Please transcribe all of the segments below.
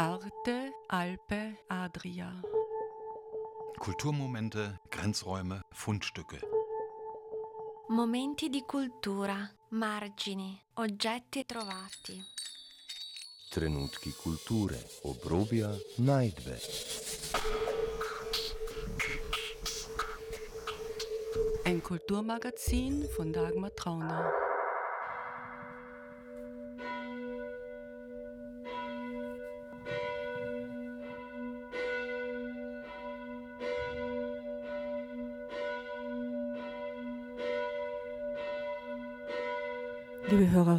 Arte, Alpe, Adria. Kulturmomente, Grenzräume, Fundstücke. Momenti di cultura, margini, oggetti trovati. Trenutki kulture, obrobja, najdbe. Ein Kulturmagazin von Dagmar Trauner.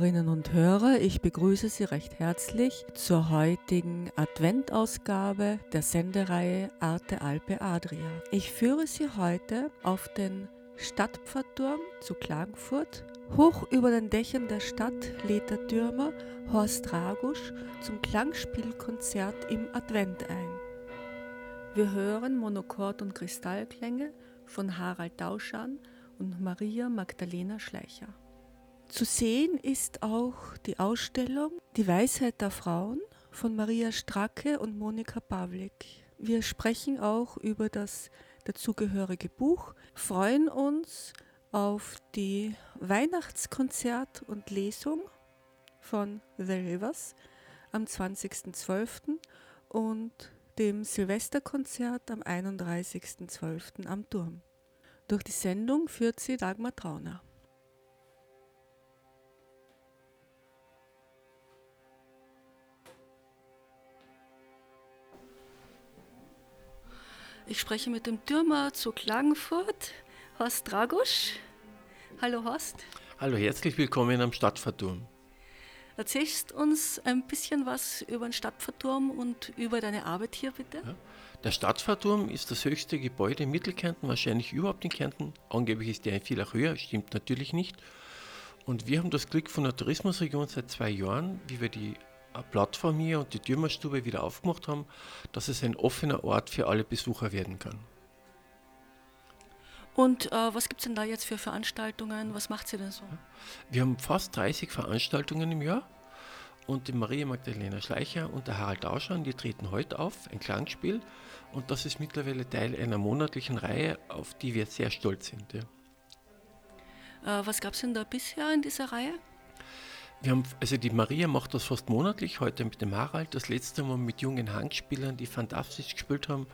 Hörerinnen und Hörer, ich begrüße Sie recht herzlich zur heutigen Adventausgabe der Sendereihe Arte Alpe Adria. Ich führe Sie heute auf den Stadtpfarrturm zu Klagenfurt. Hoch über den Dächern der Stadt lädt der Türmer Horst Ragusch zum Klangspielkonzert im Advent ein. Wir hören Monochord und Kristallklänge von Harald Dauschan und Maria Magdalena Schleicher. Zu sehen ist auch die Ausstellung Die Weisheit der Frauen von Maria Stracke und Monika Pawlik. Wir sprechen auch über das dazugehörige Buch, freuen uns auf die Weihnachtskonzert und Lesung von The Rivers am 20.12. und dem Silvesterkonzert am 31.12. am Turm. Durch die Sendung führt sie Dagmar Trauner. Ich spreche mit dem Türmer zu Klagenfurt, Horst Dragusch. Hallo Horst. Hallo, herzlich willkommen am Stadtfahrturm. Erzählst uns ein bisschen was über den Stadtfahrturm und über deine Arbeit hier, bitte? Ja. Der Stadtfahrturm ist das höchste Gebäude in Mittelkärnten, wahrscheinlich überhaupt in Kärnten. Angeblich ist der viel auch höher, stimmt natürlich nicht. Und wir haben das Glück von der Tourismusregion seit zwei Jahren, wie wir die Plattform hier und die Türmerstube wieder aufgemacht haben, dass es ein offener Ort für alle Besucher werden kann. Und äh, was gibt es denn da jetzt für Veranstaltungen? Was macht sie denn so? Wir haben fast 30 Veranstaltungen im Jahr. Und die Maria Magdalena Schleicher und der Harald Dauschan, die treten heute auf, ein Klangspiel. Und das ist mittlerweile Teil einer monatlichen Reihe, auf die wir sehr stolz sind. Ja. Äh, was gab es denn da bisher in dieser Reihe? Wir haben, also die Maria macht das fast monatlich, heute mit dem Harald, das letzte Mal mit jungen Handspielern, die fantastisch gespielt haben.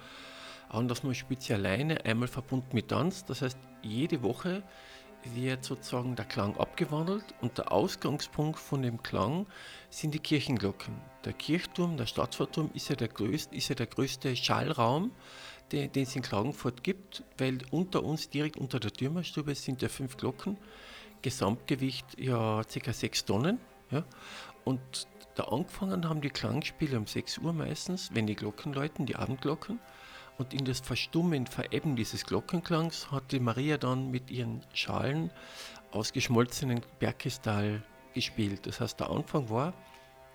Anders mal spielt sie alleine, einmal verbunden mit Tanz. Das heißt, jede Woche wird sozusagen der Klang abgewandelt und der Ausgangspunkt von dem Klang sind die Kirchenglocken. Der Kirchturm, der Stadtfahrturm ist ja der größte, ist ja der größte Schallraum, den, den es in Klagenfurt gibt, weil unter uns, direkt unter der Türmerstube, sind ja fünf Glocken. Gesamtgewicht ja ca. 6 Tonnen. Ja. Und da angefangen haben die Klangspiele um 6 Uhr meistens, wenn die Glocken läuten, die Abendglocken. Und in das Verstummen, Verebben dieses Glockenklangs hat die Maria dann mit ihren Schalen aus geschmolzenen Bergkristall gespielt. Das heißt, der Anfang war,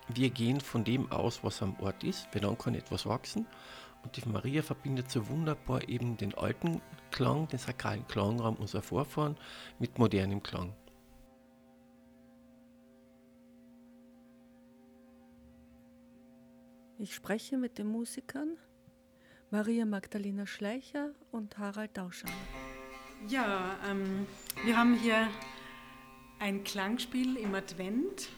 wir gehen von dem aus, was am Ort ist, weil dann kann etwas wachsen. Und die Maria verbindet so wunderbar eben den alten Klang, den sakralen Klangraum unserer Vorfahren mit modernem Klang. Ich spreche mit den Musikern Maria Magdalena Schleicher und Harald Dauschan. Ja, ähm, wir haben hier ein Klangspiel im Advent.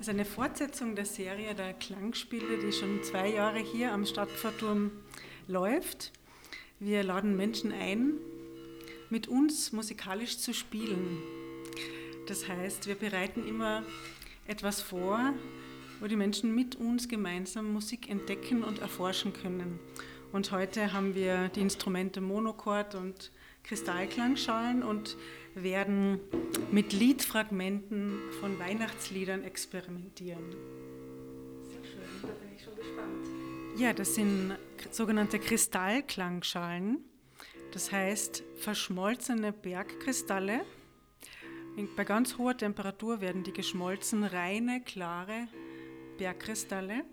Das ist eine Fortsetzung der Serie der Klangspiele, die schon zwei Jahre hier am Stadtpfarrturm läuft. Wir laden Menschen ein, mit uns musikalisch zu spielen. Das heißt, wir bereiten immer etwas vor, wo die Menschen mit uns gemeinsam Musik entdecken und erforschen können. Und heute haben wir die Instrumente Monochord und Kristallklangschalen und werden mit Liedfragmenten von Weihnachtsliedern experimentieren. Sehr schön, da bin ich schon gespannt. Ja, das sind sogenannte Kristallklangschalen. Das heißt verschmolzene Bergkristalle. Bei ganz hoher Temperatur werden die geschmolzen, reine, klare Bergkristalle.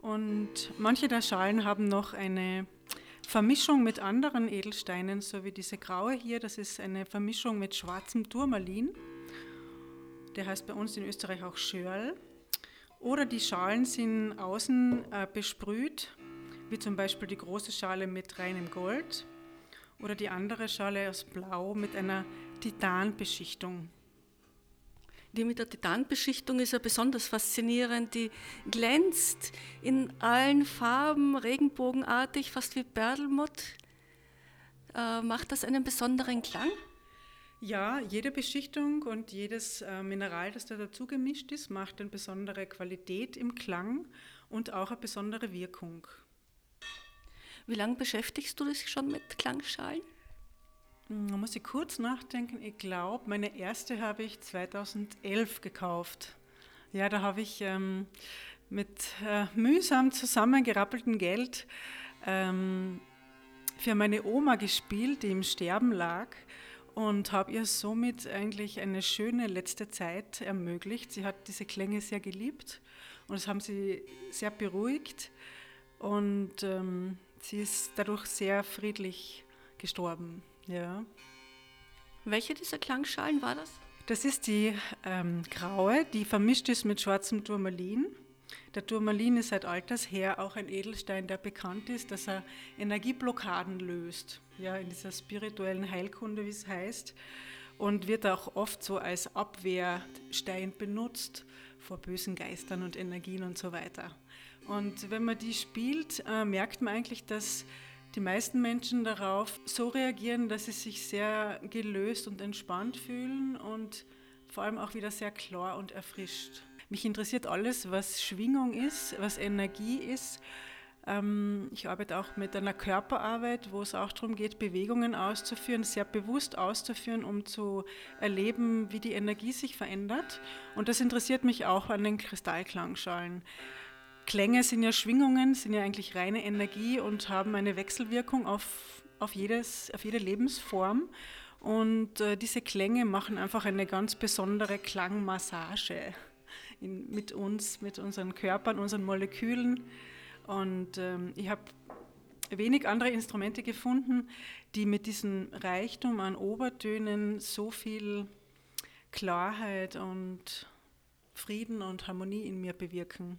Und manche der Schalen haben noch eine Vermischung mit anderen Edelsteinen, so wie diese graue hier. Das ist eine Vermischung mit schwarzem Turmalin. Der heißt bei uns in Österreich auch Schörl. Oder die Schalen sind außen äh, besprüht, wie zum Beispiel die große Schale mit reinem Gold oder die andere Schale aus Blau mit einer Titanbeschichtung. Die mit der Titanbeschichtung ist ja besonders faszinierend. Die glänzt in allen Farben, regenbogenartig, fast wie Berdelmutt. Äh, macht das einen besonderen Klang? Ja, jede Beschichtung und jedes äh, Mineral, das da dazu gemischt ist, macht eine besondere Qualität im Klang und auch eine besondere Wirkung. Wie lange beschäftigst du dich schon mit Klangschalen? Hm, da muss ich kurz nachdenken. Ich glaube, meine erste habe ich 2011 gekauft. Ja, da habe ich ähm, mit äh, mühsam zusammengerappeltem Geld ähm, für meine Oma gespielt, die im Sterben lag und habe ihr somit eigentlich eine schöne letzte Zeit ermöglicht. Sie hat diese Klänge sehr geliebt und das haben sie sehr beruhigt und ähm, sie ist dadurch sehr friedlich gestorben. Ja. Welche dieser Klangschalen war das? Das ist die ähm, graue, die vermischt ist mit schwarzem Turmalin. Der Turmalin ist seit alters her auch ein Edelstein, der bekannt ist, dass er Energieblockaden löst, ja, in dieser spirituellen Heilkunde, wie es heißt, und wird auch oft so als Abwehrstein benutzt vor bösen Geistern und Energien und so weiter. Und wenn man die spielt, äh, merkt man eigentlich, dass die meisten Menschen darauf so reagieren, dass sie sich sehr gelöst und entspannt fühlen und vor allem auch wieder sehr klar und erfrischt. Mich interessiert alles, was Schwingung ist, was Energie ist. Ähm, ich arbeite auch mit einer Körperarbeit, wo es auch darum geht, Bewegungen auszuführen, sehr bewusst auszuführen, um zu erleben, wie die Energie sich verändert. Und das interessiert mich auch an den Kristallklangschalen. Klänge sind ja Schwingungen, sind ja eigentlich reine Energie und haben eine Wechselwirkung auf, auf, jedes, auf jede Lebensform. Und äh, diese Klänge machen einfach eine ganz besondere Klangmassage in, mit uns, mit unseren Körpern, unseren Molekülen. Und ähm, ich habe wenig andere Instrumente gefunden, die mit diesem Reichtum an Obertönen so viel Klarheit und Frieden und Harmonie in mir bewirken.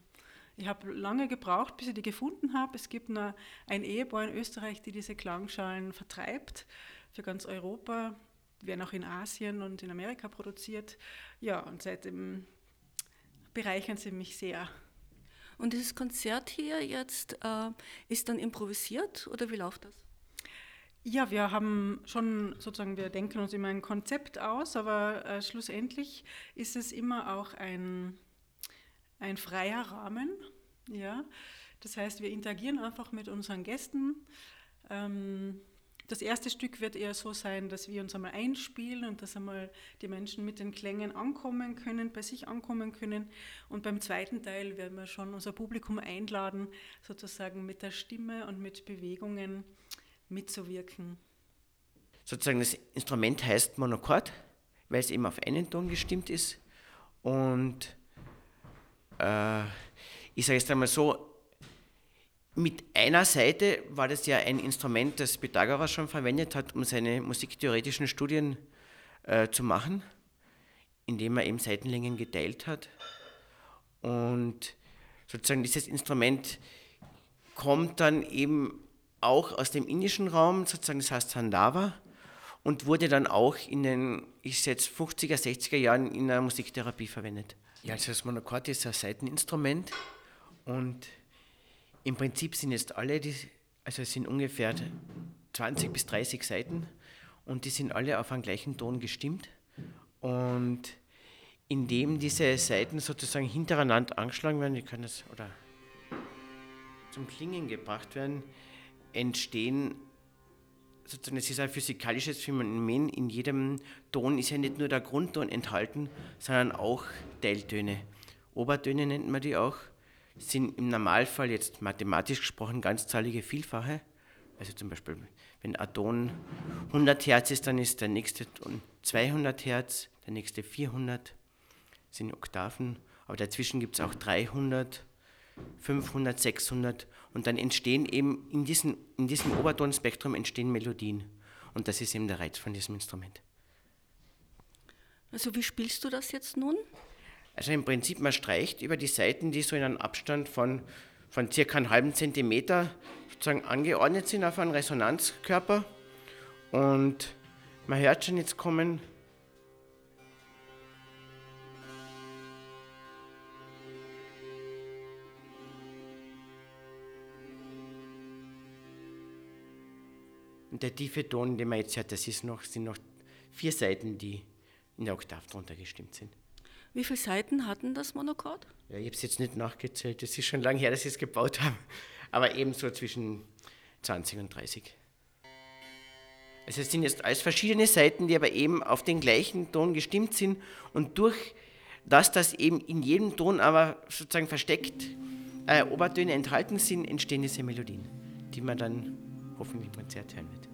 Ich habe lange gebraucht, bis ich die gefunden habe. Es gibt nur ein Ehepaar in Österreich, die diese Klangschalen vertreibt für ganz Europa. Die werden auch in Asien und in Amerika produziert. Ja, und seitdem bereichern sie mich sehr. Und dieses Konzert hier jetzt äh, ist dann improvisiert oder wie läuft das? Ja, wir haben schon sozusagen, wir denken uns immer ein Konzept aus, aber äh, schlussendlich ist es immer auch ein ein freier Rahmen. Ja? Das heißt, wir interagieren einfach mit unseren Gästen. Ähm, das erste Stück wird eher so sein, dass wir uns einmal einspielen und dass einmal die Menschen mit den Klängen ankommen können, bei sich ankommen können. Und beim zweiten Teil werden wir schon unser Publikum einladen, sozusagen mit der Stimme und mit Bewegungen mitzuwirken. Sozusagen das Instrument heißt Monochord, weil es eben auf einen Ton gestimmt ist. Und äh, ich sage jetzt einmal so, mit einer Seite war das ja ein Instrument, das Pythagoras schon verwendet hat, um seine musiktheoretischen Studien äh, zu machen, indem er eben Seitenlängen geteilt hat. Und sozusagen dieses Instrument kommt dann eben auch aus dem indischen Raum, sozusagen das heißt Sandava, und wurde dann auch in den, ich schätze, 50er, 60er Jahren in der Musiktherapie verwendet. Ja, also das Monochord ist ein Seiteninstrument und im Prinzip sind jetzt alle, die, also es sind ungefähr 20 bis 30 Seiten und die sind alle auf einen gleichen Ton gestimmt und indem diese Seiten sozusagen hintereinander angeschlagen werden, die können das oder zum Klingen gebracht werden, entstehen sozusagen, es ist ein physikalisches Phänomen. In jedem Ton ist ja nicht nur der Grundton enthalten, sondern auch Teiltöne. Obertöne nennt man die auch, sind im Normalfall jetzt mathematisch gesprochen ganzzahlige Vielfache. Also zum Beispiel, wenn ein Ton 100 Hertz ist, dann ist der nächste Ton 200 Hertz, der nächste 400, das sind Oktaven, aber dazwischen gibt es auch 300, 500, 600 und dann entstehen eben in diesem, in diesem Obertonspektrum entstehen Melodien. Und das ist eben der Reiz von diesem Instrument. Also wie spielst du das jetzt nun? Also im Prinzip, man streicht über die Seiten, die so in einem Abstand von, von circa einem halben Zentimeter sozusagen angeordnet sind auf einen Resonanzkörper. Und man hört schon jetzt kommen Und der tiefe Ton, den man jetzt hört, das ist noch, sind noch vier Seiten, die in der Oktav drunter gestimmt sind. Wie viele Seiten hatten das Monochord? Ja, ich habe es jetzt nicht nachgezählt, das ist schon lange her, dass sie es gebaut haben, aber ebenso zwischen 20 und 30. Also es sind jetzt alles verschiedene Seiten, die aber eben auf den gleichen Ton gestimmt sind und durch das, dass eben in jedem Ton aber sozusagen versteckt äh, Obertöne enthalten sind, entstehen diese Melodien, die man dann hoffentlich im Konzert hören wird.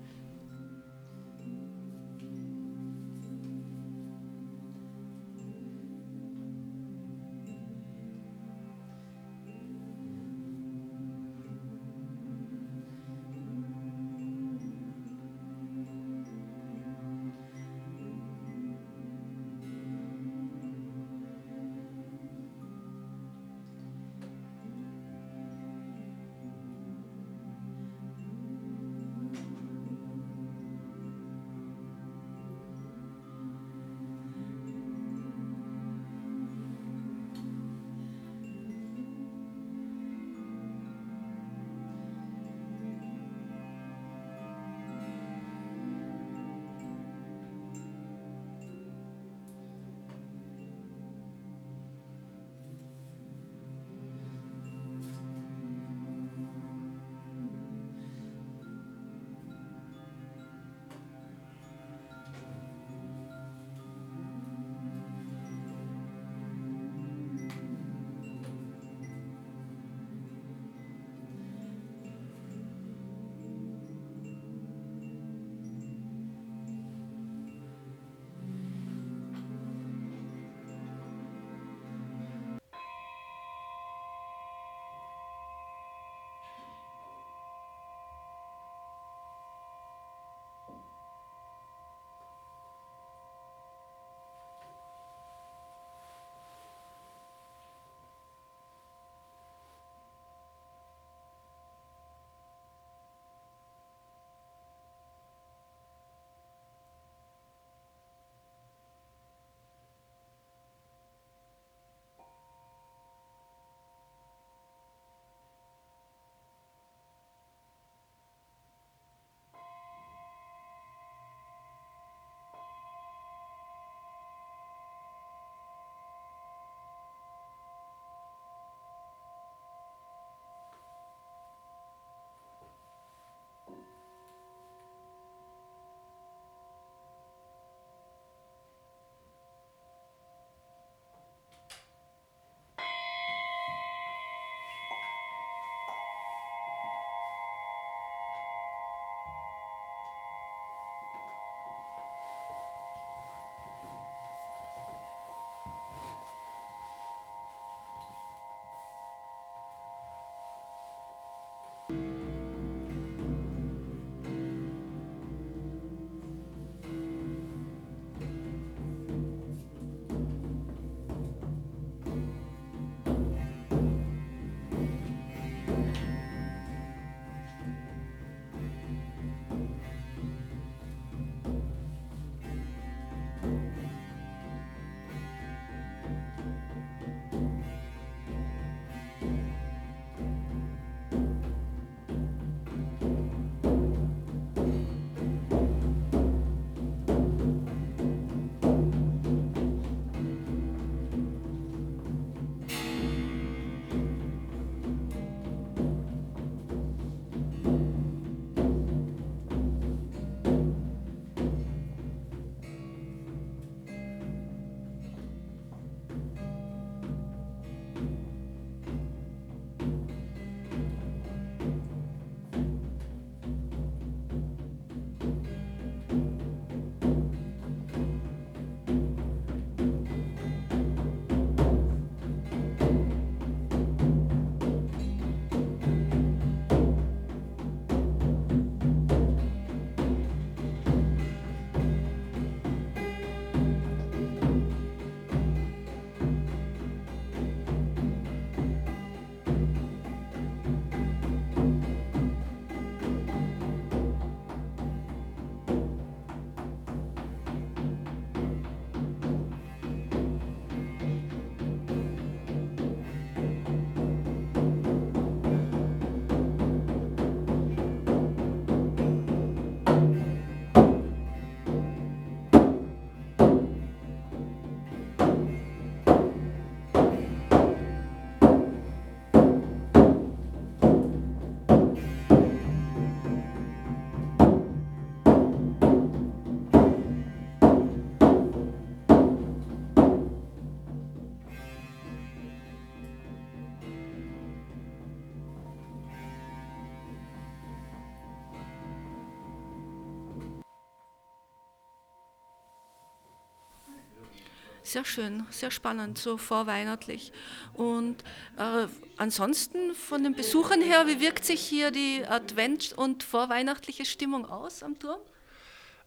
Sehr schön, sehr spannend, so vorweihnachtlich. Und äh, ansonsten von den Besuchern her, wie wirkt sich hier die Advent- und vorweihnachtliche Stimmung aus am Turm?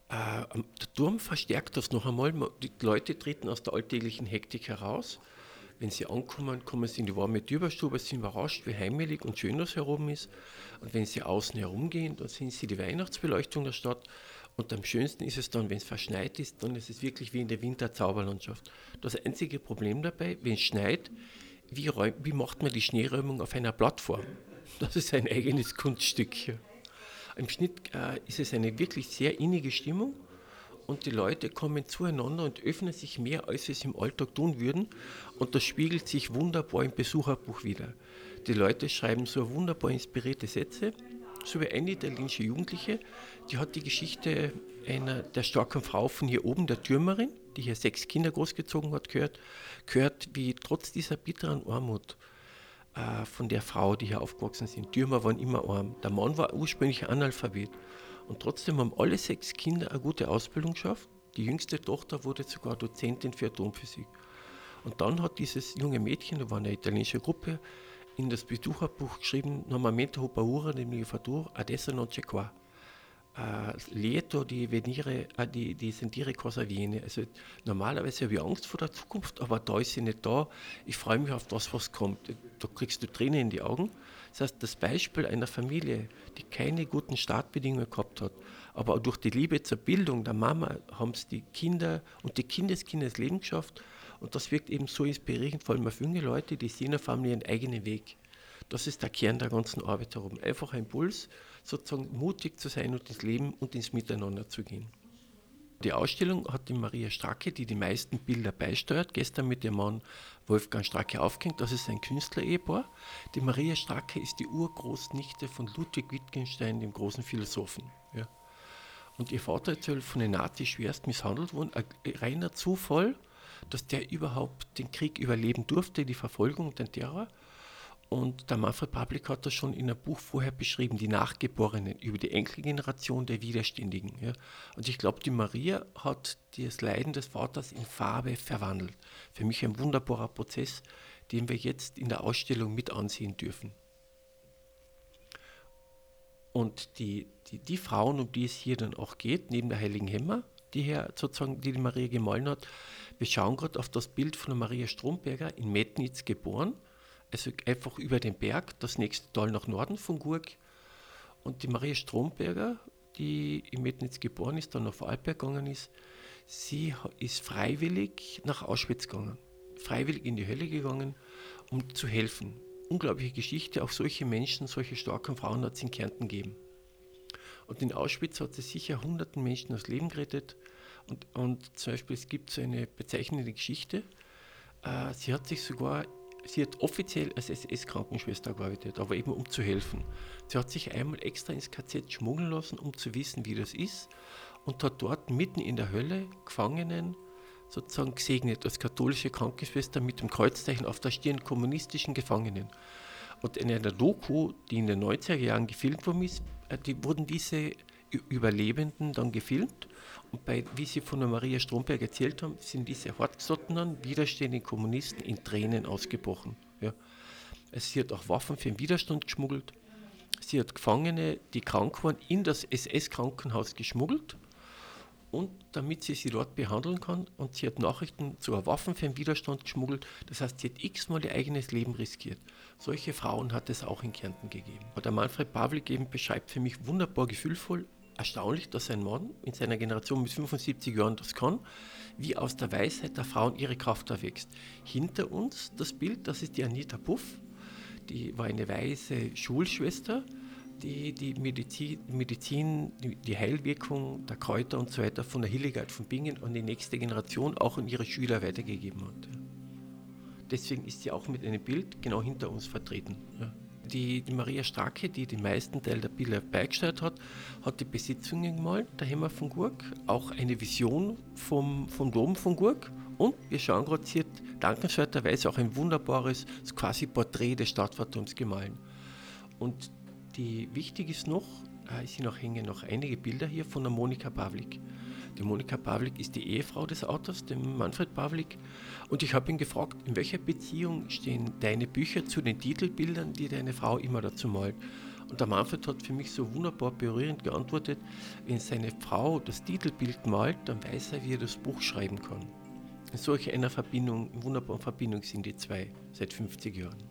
Äh, der Turm verstärkt das noch einmal. Die Leute treten aus der alltäglichen Hektik heraus. Wenn sie ankommen, kommen sie in die warme Türberstube, sind überrascht, wie heimelig und schön das herum ist. Und wenn sie außen herumgehen, dann sehen sie die Weihnachtsbeleuchtung der Stadt. Und am schönsten ist es dann, wenn es verschneit ist, dann ist es wirklich wie in der Winterzauberlandschaft. Das einzige Problem dabei, wenn es schneit, wie, räum, wie macht man die Schneeräumung auf einer Plattform? Das ist ein eigenes Kunststück. Im Schnitt äh, ist es eine wirklich sehr innige Stimmung und die Leute kommen zueinander und öffnen sich mehr, als sie es im Alltag tun würden. Und das spiegelt sich wunderbar im Besucherbuch wieder. Die Leute schreiben so wunderbar inspirierte Sätze. So wie eine italienische Jugendliche, die hat die Geschichte einer der starken Frau von hier oben, der Türmerin, die hier sechs Kinder großgezogen hat, gehört, gehört wie trotz dieser bitteren Armut äh, von der Frau, die hier aufgewachsen sind. Türmer waren immer arm. Der Mann war ursprünglich Analphabet. Und trotzdem haben alle sechs Kinder eine gute Ausbildung geschafft. Die jüngste Tochter wurde sogar Dozentin für Atomphysik. Und dann hat dieses junge Mädchen, da war eine italienische Gruppe, in das Besucherbuch geschrieben, normalmente ho paura del mio futuro, adesso non c'è qua lieto di venire, äh, di, di sentire cosa viene. Also normalerweise habe ich Angst vor der Zukunft, aber da ist sie nicht da. Ich freue mich auf das, was kommt. Da kriegst du Tränen in die Augen. Das heißt, das Beispiel einer Familie, die keine guten Startbedingungen gehabt hat, aber durch die Liebe zur Bildung der Mama haben es die Kinder und die Kindeskinder das Leben geschafft. Und das wirkt eben so inspirierend, vor allem auf junge Leute, die sehen auf einmal ihren eigenen Weg. Das ist der Kern der ganzen Arbeit herum. Einfach ein Impuls, sozusagen mutig zu sein und ins Leben und ins Miteinander zu gehen. Die Ausstellung hat die Maria Stracke, die die meisten Bilder beisteuert, gestern mit ihrem Mann Wolfgang Stracke aufgehängt. Das ist ein Künstler-Ehepaar. Die Maria Stracke ist die Urgroßnichte von Ludwig Wittgenstein, dem großen Philosophen. Ja. Und ihr Vater ist von den Nazis schwerst misshandelt worden. Ein reiner Zufall, dass der überhaupt den Krieg überleben durfte, die Verfolgung, den Terror. Und der Manfred Public hat das schon in einem Buch vorher beschrieben, die Nachgeborenen, über die Enkelgeneration der Widerständigen. Ja. Und ich glaube, die Maria hat das Leiden des Vaters in Farbe verwandelt. Für mich ein wunderbarer Prozess, den wir jetzt in der Ausstellung mit ansehen dürfen. Und die, die, die Frauen, um die es hier dann auch geht, neben der Heiligen Hemmer, die hier sozusagen, die, die Maria gemahlen hat, wir schauen gerade auf das Bild von der Maria Stromberger in Metnitz geboren also einfach über den Berg, das nächste Tal nach Norden von Gurk. Und die Maria Stromberger, die in Metnitz geboren ist, dann auf Vorarlberg gegangen ist, sie ist freiwillig nach Auschwitz gegangen, freiwillig in die Hölle gegangen, um zu helfen. Unglaubliche Geschichte, auch solche Menschen, solche starken Frauen hat es in Kärnten gegeben. Und in Auschwitz hat sie sicher hunderten Menschen das Leben gerettet. Und, und zum Beispiel, es gibt so eine bezeichnende Geschichte. Äh, sie hat sich sogar sie hat offiziell als SS-Krankenschwester gearbeitet, aber eben um zu helfen. Sie hat sich einmal extra ins KZ schmuggeln lassen, um zu wissen, wie das ist und hat dort mitten in der Hölle Gefangenen sozusagen gesegnet als katholische Krankenschwester mit dem Kreuzzeichen auf der Stirn kommunistischen Gefangenen. Und in einer Doku, die in den 90er Jahren gefilmt worden ist, äh, die wurden diese Überlebenden dann gefilmt und bei, wie Sie von der Maria Stromberg erzählt haben, sind diese hartgesottenen, widerständigen Kommunisten in Tränen ausgebrochen. Ja. Sie hat auch Waffen für den Widerstand geschmuggelt. Sie hat Gefangene, die krank waren, in das SS-Krankenhaus geschmuggelt und damit sie sie dort behandeln kann. Und sie hat Nachrichten zu Waffen für den Widerstand geschmuggelt. Das heißt, sie hat x-mal ihr eigenes Leben riskiert. Solche Frauen hat es auch in Kärnten gegeben. Und der Manfred Pavlik eben beschreibt für mich wunderbar gefühlvoll, erstaunlich, dass ein Mann in seiner Generation mit 75 Jahren das kann, wie aus der Weisheit der Frauen ihre Kraft erwächst. Hinter uns das Bild, das ist die Anita Puff, die war eine weise Schulschwester, die die Medizin, Medizin die Heilwirkung der Kräuter und so weiter von der Hildegard von Bingen an die nächste Generation auch an ihre Schüler weitergegeben hat. Deswegen ist sie auch mit einem Bild genau hinter uns vertreten. Ja die, die Maria Stracke, die den meisten Teil der Bilder beigesteuert hat, hat die Besitzungen gemalt, der Hemmer von Gurk, auch eine Vision vom, vom Dom von Gurk und wir schauen gerade, sie hat dankenswerterweise auch ein wunderbares quasi Porträt des Stadtverturms gemahlen. Und die, wichtig ist noch, äh, sind auch hängen noch einige Bilder hier von der Monika Pavlik. Die Monika Pavlik ist die Ehefrau des Autors, dem Manfred Pavlik. Und ich habe ihn gefragt, in welcher Beziehung stehen deine Bücher zu den Titelbildern, die deine Frau immer dazu malt. Und der Manfred hat für mich so wunderbar berührend geantwortet, wenn seine Frau das Titelbild malt, dann weiß er, wie er das Buch schreiben kann. In solch einer Verbindung, in wunderbaren Verbindung sind die zwei seit 50 Jahren.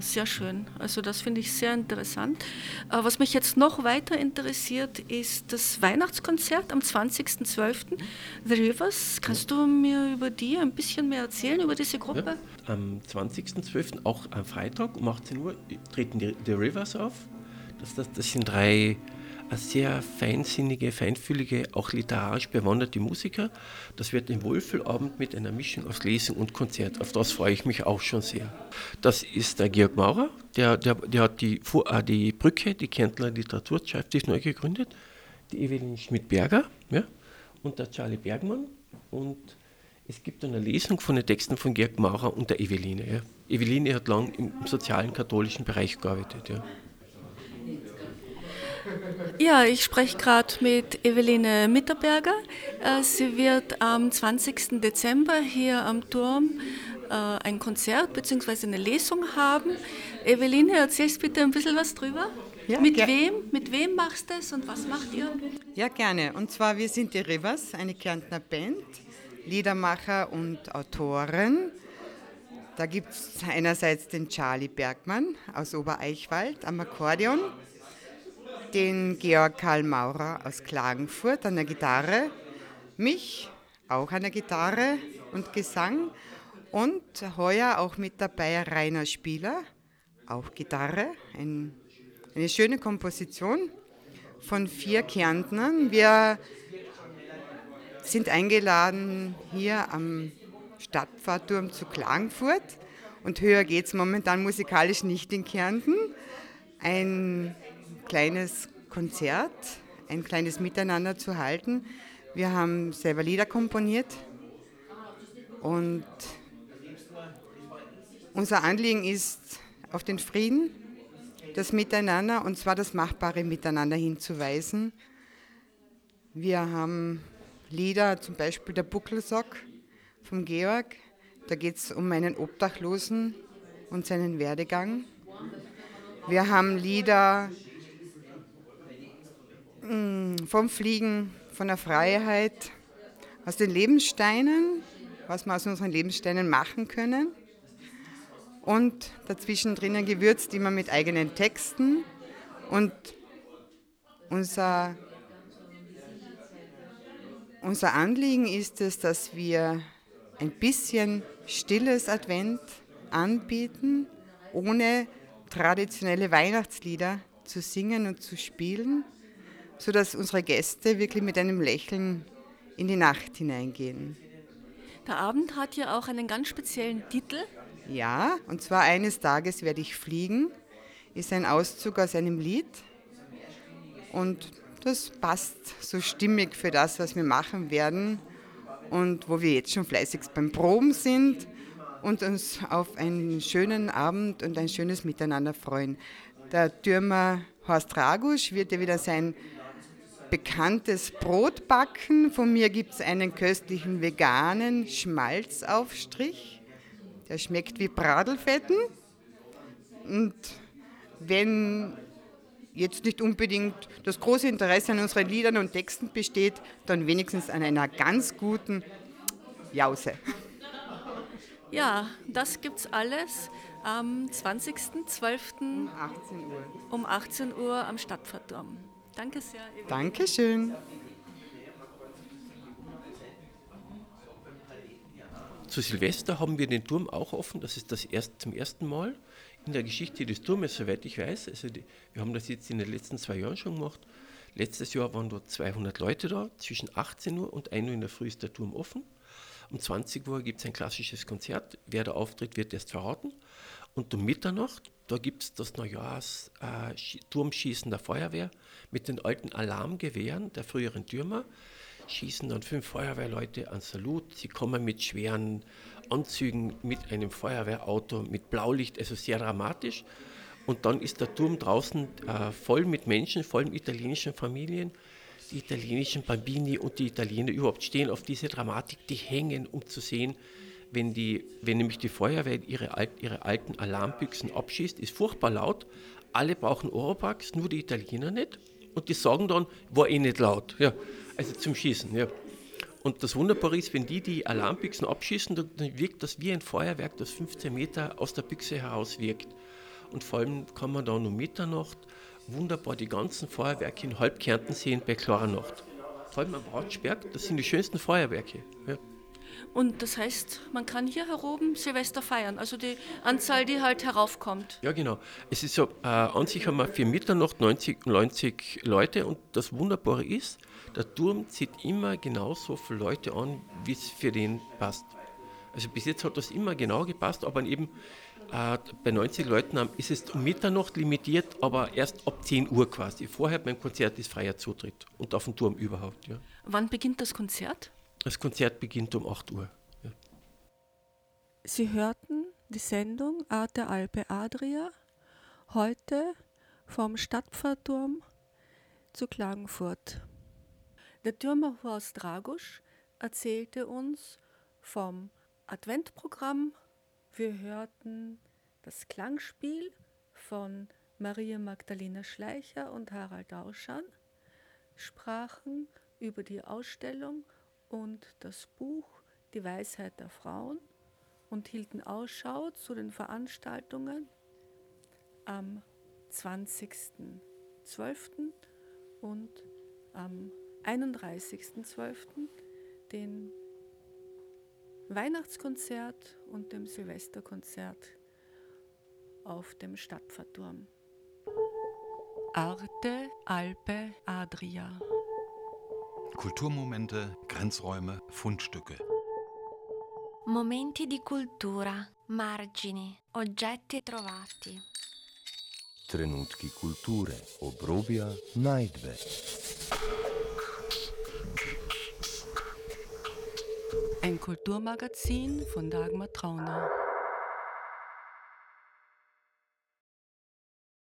Sehr schön. Also das finde ich sehr interessant. Äh, Was mich jetzt noch weiter interessiert, ist das Weihnachtskonzert am 20.12. The Rivers. Kannst du mir über die ein bisschen mehr erzählen, über diese Gruppe? Ja. Am 20.12., auch am Freitag um 18 Uhr, treten die The Rivers auf. Das, das, das sind drei sehr feinsinnige, feinfühlige, auch literarisch bewanderte Musiker. Das wird ein Wohlfühlabend mit einer Mischung aus Lesung und Konzert. Auf das freue ich mich auch schon sehr. Das ist der Georg Maurer, der, der, der hat die, äh, die Brücke, die Kärntner Literaturzeitschrift, neu gegründet. Die Evelyn Schmidt-Berger ja, und der Charlie Bergmann. Und es gibt eine Lesung von den Texten von Georg Maurer und der Eveline. Ja. Eveline hat lang im sozialen katholischen Bereich gearbeitet. Ja. Ja, ich spreche gerade mit Eveline Mitterberger. Äh, sie wird am 20. Dezember hier am Turm äh, ein Konzert bzw. eine Lesung haben. Eveline, erzählst bitte ein bisschen was drüber. Ja, mit wem? Mit wem machst du es und was macht ihr? Ja, gerne. Und zwar, wir sind die Rivers, eine Kärntner Band, Liedermacher und Autoren. Da gibt es einerseits den Charlie Bergmann aus Obereichwald am Akkordeon, den Georg Karl Maurer aus Klagenfurt an der Gitarre, mich auch an der Gitarre und Gesang und heuer auch mit dabei Rainer Spieler, auch Gitarre, ein, eine schöne Komposition von vier Kärntnern. Wir sind eingeladen hier am Stadtfahrturm zu Klagenfurt und höher geht es momentan musikalisch nicht in Kärnten. Ein kleines Konzert, ein kleines Miteinander zu halten. Wir haben selber Lieder komponiert und unser Anliegen ist, auf den Frieden, das Miteinander und zwar das machbare Miteinander hinzuweisen. Wir haben Lieder, zum Beispiel der Buckelsock vom Georg, da geht es um einen Obdachlosen und seinen Werdegang. Wir haben Lieder vom Fliegen, von der Freiheit, aus den Lebenssteinen, was wir aus unseren Lebenssteinen machen können. Und dazwischen drinnen gewürzt immer mit eigenen Texten. Und unser, unser Anliegen ist es, dass wir ein bisschen stilles Advent anbieten, ohne traditionelle Weihnachtslieder zu singen und zu spielen, sodass unsere Gäste wirklich mit einem Lächeln in die Nacht hineingehen. Der Abend hat ja auch einen ganz speziellen Titel. Ja, und zwar eines Tages werde ich fliegen, ist ein Auszug aus einem Lied und das passt so stimmig für das, was wir machen werden und wo wir jetzt schon fleißig beim Proben sind und uns auf einen schönen Abend und ein schönes Miteinander freuen. Der Türmer Horst Ragusch wird ja wieder sein bekanntes Brot backen. Von mir gibt es einen köstlichen veganen Schmalzaufstrich. Der schmeckt wie Bradelfetten. Und wenn jetzt nicht unbedingt das große Interesse an unseren Liedern und Texten besteht, dann wenigstens an einer ganz guten Jause. Ja, das gibt's alles am 20.12. Um 18 Uhr. um 18 Uhr am Stadtfahrturm. Danke sehr. Evelyn. Dankeschön. Zu Silvester haben wir den Turm auch offen. Das ist das erst, zum ersten Mal in der Geschichte des Turmes, soweit ich weiß. Also die, wir haben das jetzt in den letzten zwei Jahren schon gemacht. Letztes Jahr waren dort 200 Leute da. Zwischen 18 Uhr und 1 Uhr in der Früh ist der Turm offen. Um 20 Uhr gibt es ein klassisches Konzert. Wer da auftritt, wird erst verraten. Und um Mitternacht, da gibt es das Neujahrs äh, der Feuerwehr mit den alten Alarmgewehren der früheren Türmer. schießen dann fünf Feuerwehrleute an Salut. Sie kommen mit schweren Anzügen, mit einem Feuerwehrauto, mit Blaulicht, also sehr dramatisch. Und dann ist der Turm draußen äh, voll mit Menschen, voll mit italienischen Familien. Die italienischen Bambini und die Italiener überhaupt stehen auf diese Dramatik, die hängen, um zu sehen, wenn, die, wenn nämlich die Feuerwehr ihre, ihre alten Alarmbüchsen abschießt, ist furchtbar laut. Alle brauchen Oropax, nur die Italiener nicht. Und die sagen dann, war eh nicht laut. Ja, also zum Schießen. Ja. Und das Wunderbare ist, wenn die die Alarmbüchsen abschießen, dann wirkt das wie ein Feuerwerk, das 15 Meter aus der Büchse heraus wirkt. Und vor allem kann man dann um Mitternacht wunderbar die ganzen Feuerwerke in Halbkärnten sehen bei klarer Nacht. Vor allem am Bratsberg, das sind die schönsten Feuerwerke. Ja. Und das heißt, man kann hier heroben Silvester feiern, also die Anzahl, die halt heraufkommt. Ja, genau. Es ist so, äh, an sich haben wir für Mitternacht 90, 90 Leute und das Wunderbare ist, der Turm zieht immer genauso viele Leute an, wie es für den passt. Also bis jetzt hat das immer genau gepasst, aber eben äh, bei 90 Leuten ist es um Mitternacht limitiert, aber erst ab 10 Uhr quasi. Vorher beim Konzert ist freier Zutritt und auf dem Turm überhaupt. Ja. Wann beginnt das Konzert? Das Konzert beginnt um 8 Uhr. Ja. Sie hörten die Sendung Arte Alpe Adria heute vom Stadtpfarrturm zu Klagenfurt. Der Türmer Horst Dragusch erzählte uns vom Adventprogramm. Wir hörten das Klangspiel von Maria Magdalena Schleicher und Harald Auschan, sprachen über die Ausstellung und das Buch Die Weisheit der Frauen und hielten Ausschau zu den Veranstaltungen am 20.12. und am 31.12. den Weihnachtskonzert und dem Silvesterkonzert auf dem Stadtpfarrturm. Arte Alpe Adria. Kulturmomente, Grenzräume, Fundstücke. Momenti di cultura, margini, oggetti trovati. Trenutki kulture, obrobja, najdbe. Ein Kulturmagazin von Dagmar Trauner.